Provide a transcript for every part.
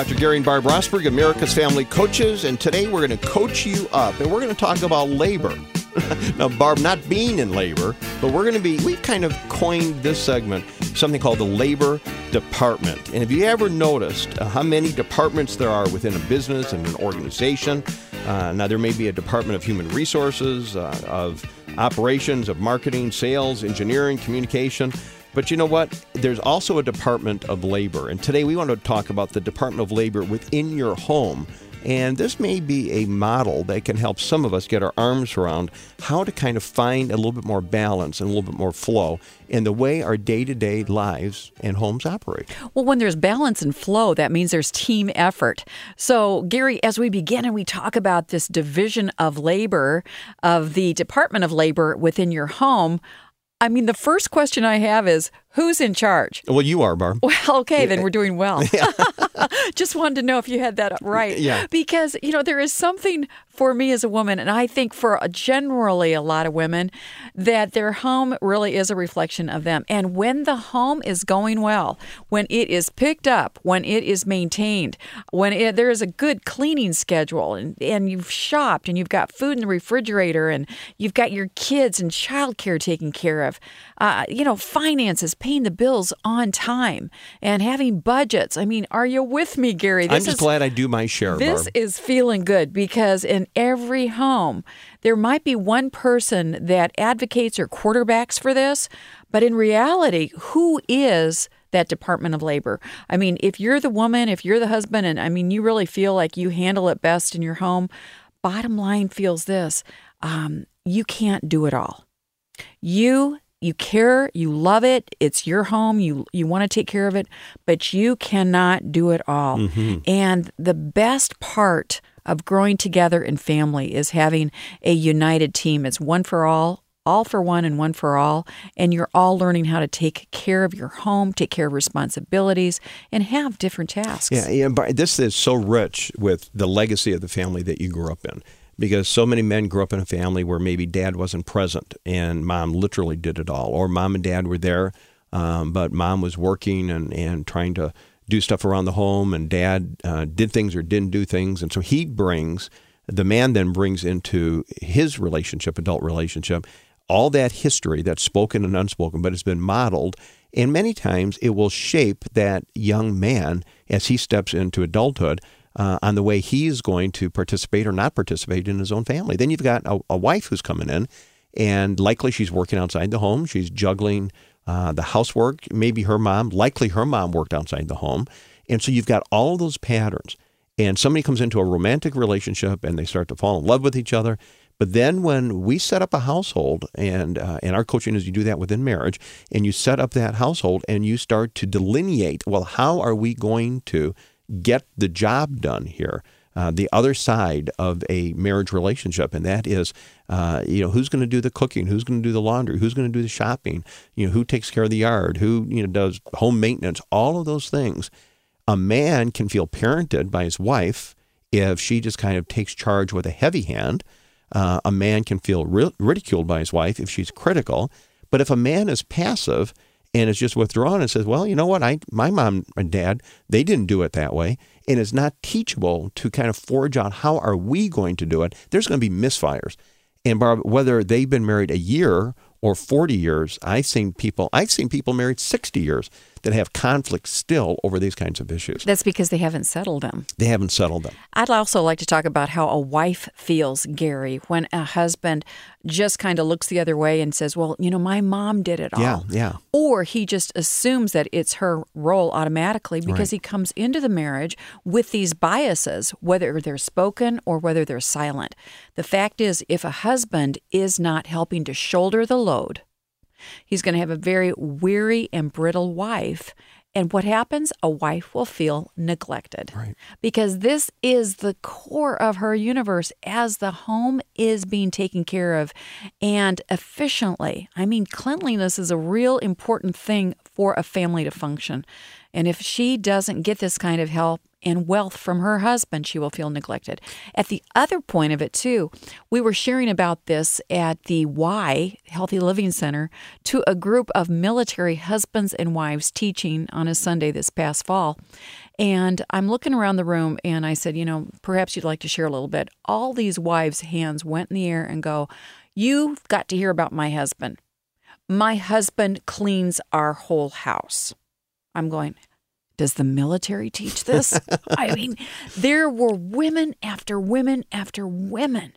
Dr. Gary and Barb Rosberg, America's Family Coaches, and today we're going to coach you up and we're going to talk about labor. now, Barb, not being in labor, but we're going to be, we kind of coined this segment something called the labor department. And have you ever noticed uh, how many departments there are within a business and an organization? Uh, now, there may be a department of human resources, uh, of operations, of marketing, sales, engineering, communication. But you know what? There's also a Department of Labor. And today we want to talk about the Department of Labor within your home. And this may be a model that can help some of us get our arms around how to kind of find a little bit more balance and a little bit more flow in the way our day to day lives and homes operate. Well, when there's balance and flow, that means there's team effort. So, Gary, as we begin and we talk about this division of labor of the Department of Labor within your home, I mean, the first question I have is who's in charge? Well, you are, Barb. Well, okay, then we're doing well. Just wanted to know if you had that right. Yeah. Because, you know, there is something for me as a woman, and I think for generally a lot of women, that their home really is a reflection of them. And when the home is going well, when it is picked up, when it is maintained, when it, there is a good cleaning schedule, and, and you've shopped and you've got food in the refrigerator, and you've got your kids and childcare taken care of, uh, you know, finances, paying the bills on time, and having budgets. I mean, are you with me, Gary? This I'm just is, glad I do my share. This Barb. is feeling good because in every home, there might be one person that advocates or quarterbacks for this, but in reality, who is that Department of Labor? I mean, if you're the woman, if you're the husband, and I mean, you really feel like you handle it best in your home, bottom line feels this um, you can't do it all. You you care, you love it, it's your home, you you want to take care of it, but you cannot do it all. Mm-hmm. And the best part of growing together in family is having a united team. It's one for all, all for one and one for all, and you're all learning how to take care of your home, take care of responsibilities, and have different tasks. Yeah, yeah. But this is so rich with the legacy of the family that you grew up in because so many men grew up in a family where maybe dad wasn't present and mom literally did it all, or mom and dad were there, um, but mom was working and, and trying to do stuff around the home, and dad uh, did things or didn't do things. And so he brings, the man then brings into his relationship, adult relationship, all that history that's spoken and unspoken, but it's been modeled. And many times it will shape that young man as he steps into adulthood uh, on the way he is going to participate or not participate in his own family. Then you've got a, a wife who's coming in, and likely she's working outside the home. She's juggling uh, the housework. Maybe her mom, likely her mom worked outside the home. And so you've got all those patterns. And somebody comes into a romantic relationship and they start to fall in love with each other. But then when we set up a household, and uh, and our coaching is you do that within marriage, and you set up that household and you start to delineate, well, how are we going to get the job done here. Uh, the other side of a marriage relationship, and that is, uh, you know, who's going to do the cooking, who's going to do the laundry, who's going to do the shopping, you know, who takes care of the yard, who you know does home maintenance, all of those things. A man can feel parented by his wife if she just kind of takes charge with a heavy hand. Uh, a man can feel ri- ridiculed by his wife if she's critical. But if a man is passive and is just withdrawn and says, well, you know what, I my mom and dad they didn't do it that way, and is not teachable to kind of forge out how are we going to do it. There's going to be misfires, and Barb, whether they've been married a year or 40 years, I've seen people I've seen people married 60 years that have conflicts still over these kinds of issues. That's because they haven't settled them. They haven't settled them. I'd also like to talk about how a wife feels, Gary, when a husband just kind of looks the other way and says, Well, you know, my mom did it all. Yeah, yeah. Or he just assumes that it's her role automatically because right. he comes into the marriage with these biases, whether they're spoken or whether they're silent. The fact is, if a husband is not helping to shoulder the load, He's going to have a very weary and brittle wife. And what happens? A wife will feel neglected. Right. Because this is the core of her universe as the home is being taken care of and efficiently. I mean, cleanliness is a real important thing for a family to function. And if she doesn't get this kind of help, and wealth from her husband, she will feel neglected. At the other point of it, too, we were sharing about this at the Y Healthy Living Center to a group of military husbands and wives teaching on a Sunday this past fall. And I'm looking around the room and I said, you know, perhaps you'd like to share a little bit. All these wives' hands went in the air and go, You've got to hear about my husband. My husband cleans our whole house. I'm going, does the military teach this? I mean, there were women after women after women.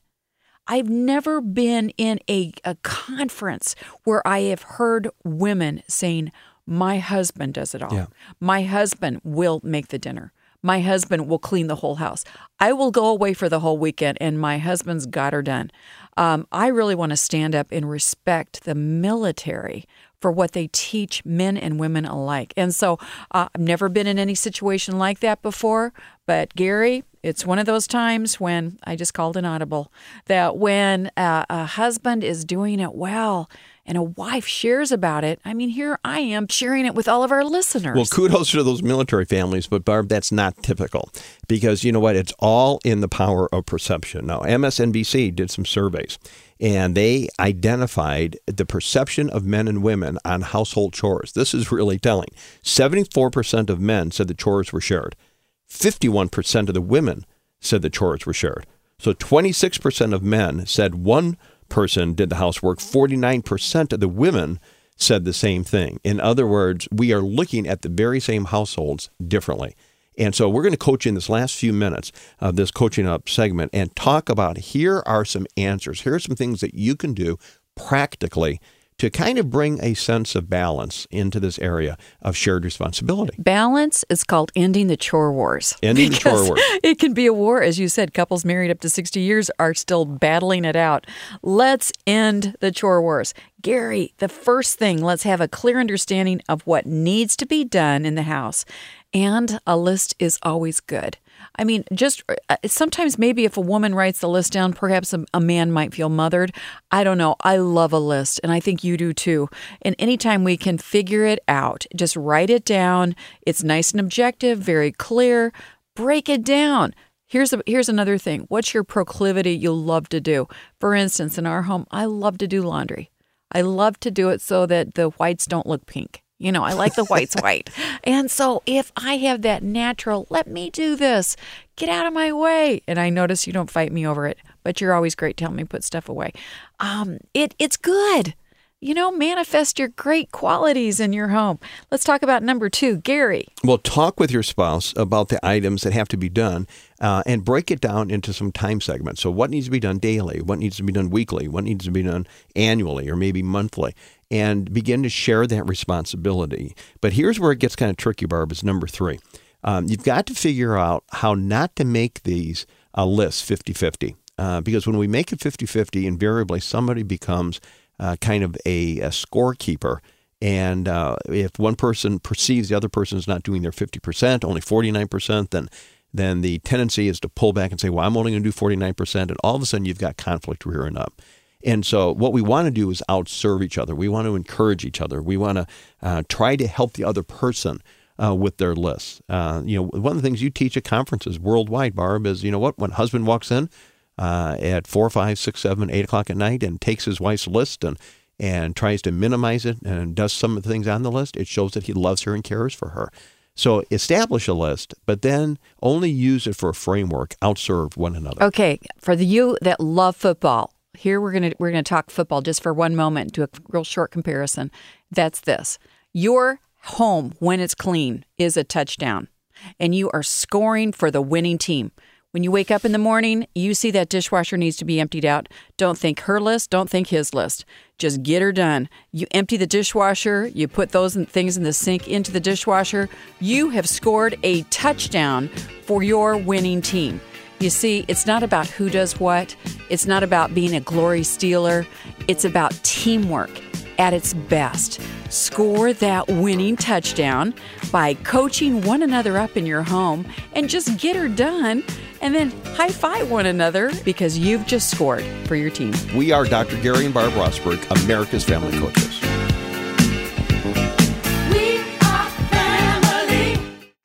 I've never been in a, a conference where I have heard women saying, my husband does it all. Yeah. My husband will make the dinner. My husband will clean the whole house. I will go away for the whole weekend, and my husband's got her done. Um, I really want to stand up and respect the military for what they teach men and women alike. And so uh, I've never been in any situation like that before, but Gary, it's one of those times when I just called an audible that when uh, a husband is doing it well, and a wife shares about it, I mean, here I am sharing it with all of our listeners. Well, kudos to those military families, but Barb, that's not typical because you know what? It's all in the power of perception. Now, MSNBC did some surveys and they identified the perception of men and women on household chores. This is really telling. 74% of men said the chores were shared, 51% of the women said the chores were shared. So 26% of men said one person did the housework, 49% of the women said the same thing. In other words, we are looking at the very same households differently. And so we're going to coach in this last few minutes of this coaching up segment and talk about here are some answers. Here are some things that you can do practically to kind of bring a sense of balance into this area of shared responsibility. Balance is called ending the chore wars. Ending the chore wars. It can be a war, as you said. Couples married up to 60 years are still battling it out. Let's end the chore wars. Gary, the first thing, let's have a clear understanding of what needs to be done in the house. And a list is always good. I mean, just uh, sometimes maybe if a woman writes the list down, perhaps a, a, man might feel mothered. I don't know. I love a list, and I think you do too. And anytime we can figure it out, just write it down. It's nice and objective, very clear. Break it down. Here's a, here's another thing. What's your proclivity you love to do? For instance, in our home, I love to do laundry. I love to do it so that the whites don't look pink. You know, I like the whites white. And so if I have that natural, let me do this, get out of my way. And I notice you don't fight me over it, but you're always great telling me put stuff away. Um, it it's good. You know, manifest your great qualities in your home. Let's talk about number two, Gary. Well, talk with your spouse about the items that have to be done uh, and break it down into some time segments. So, what needs to be done daily? What needs to be done weekly? What needs to be done annually or maybe monthly? and begin to share that responsibility. But here's where it gets kind of tricky, Barb, is number three. Um, you've got to figure out how not to make these a list 50 50. Uh, because when we make it 50 50, invariably somebody becomes uh, kind of a, a scorekeeper. And uh, if one person perceives the other person is not doing their 50%, only 49%, then then the tendency is to pull back and say, well, I'm only going to do 49%. And all of a sudden, you've got conflict rearing up. And so, what we want to do is outserve each other. We want to encourage each other. We want to uh, try to help the other person uh, with their lists. Uh, you know, one of the things you teach at conferences worldwide, Barb, is you know what? When husband walks in uh, at four, five, six, seven, eight o'clock at night and takes his wife's list and and tries to minimize it and does some of the things on the list, it shows that he loves her and cares for her. So establish a list, but then only use it for a framework. Outserve one another. Okay, for the you that love football, here we're to we're to talk football just for one moment do a real short comparison that's this your home when it's clean is a touchdown and you are scoring for the winning team when you wake up in the morning you see that dishwasher needs to be emptied out. Don't think her list don't think his list. Just get her done. You empty the dishwasher you put those things in the sink into the dishwasher. You have scored a touchdown for your winning team. You see, it's not about who does what, it's not about being a glory stealer, it's about teamwork at its best. Score that winning touchdown by coaching one another up in your home and just get her done and then high five one another because you've just scored for your team. We are Dr. Gary and Barb Rosberg, America's Family Coaches.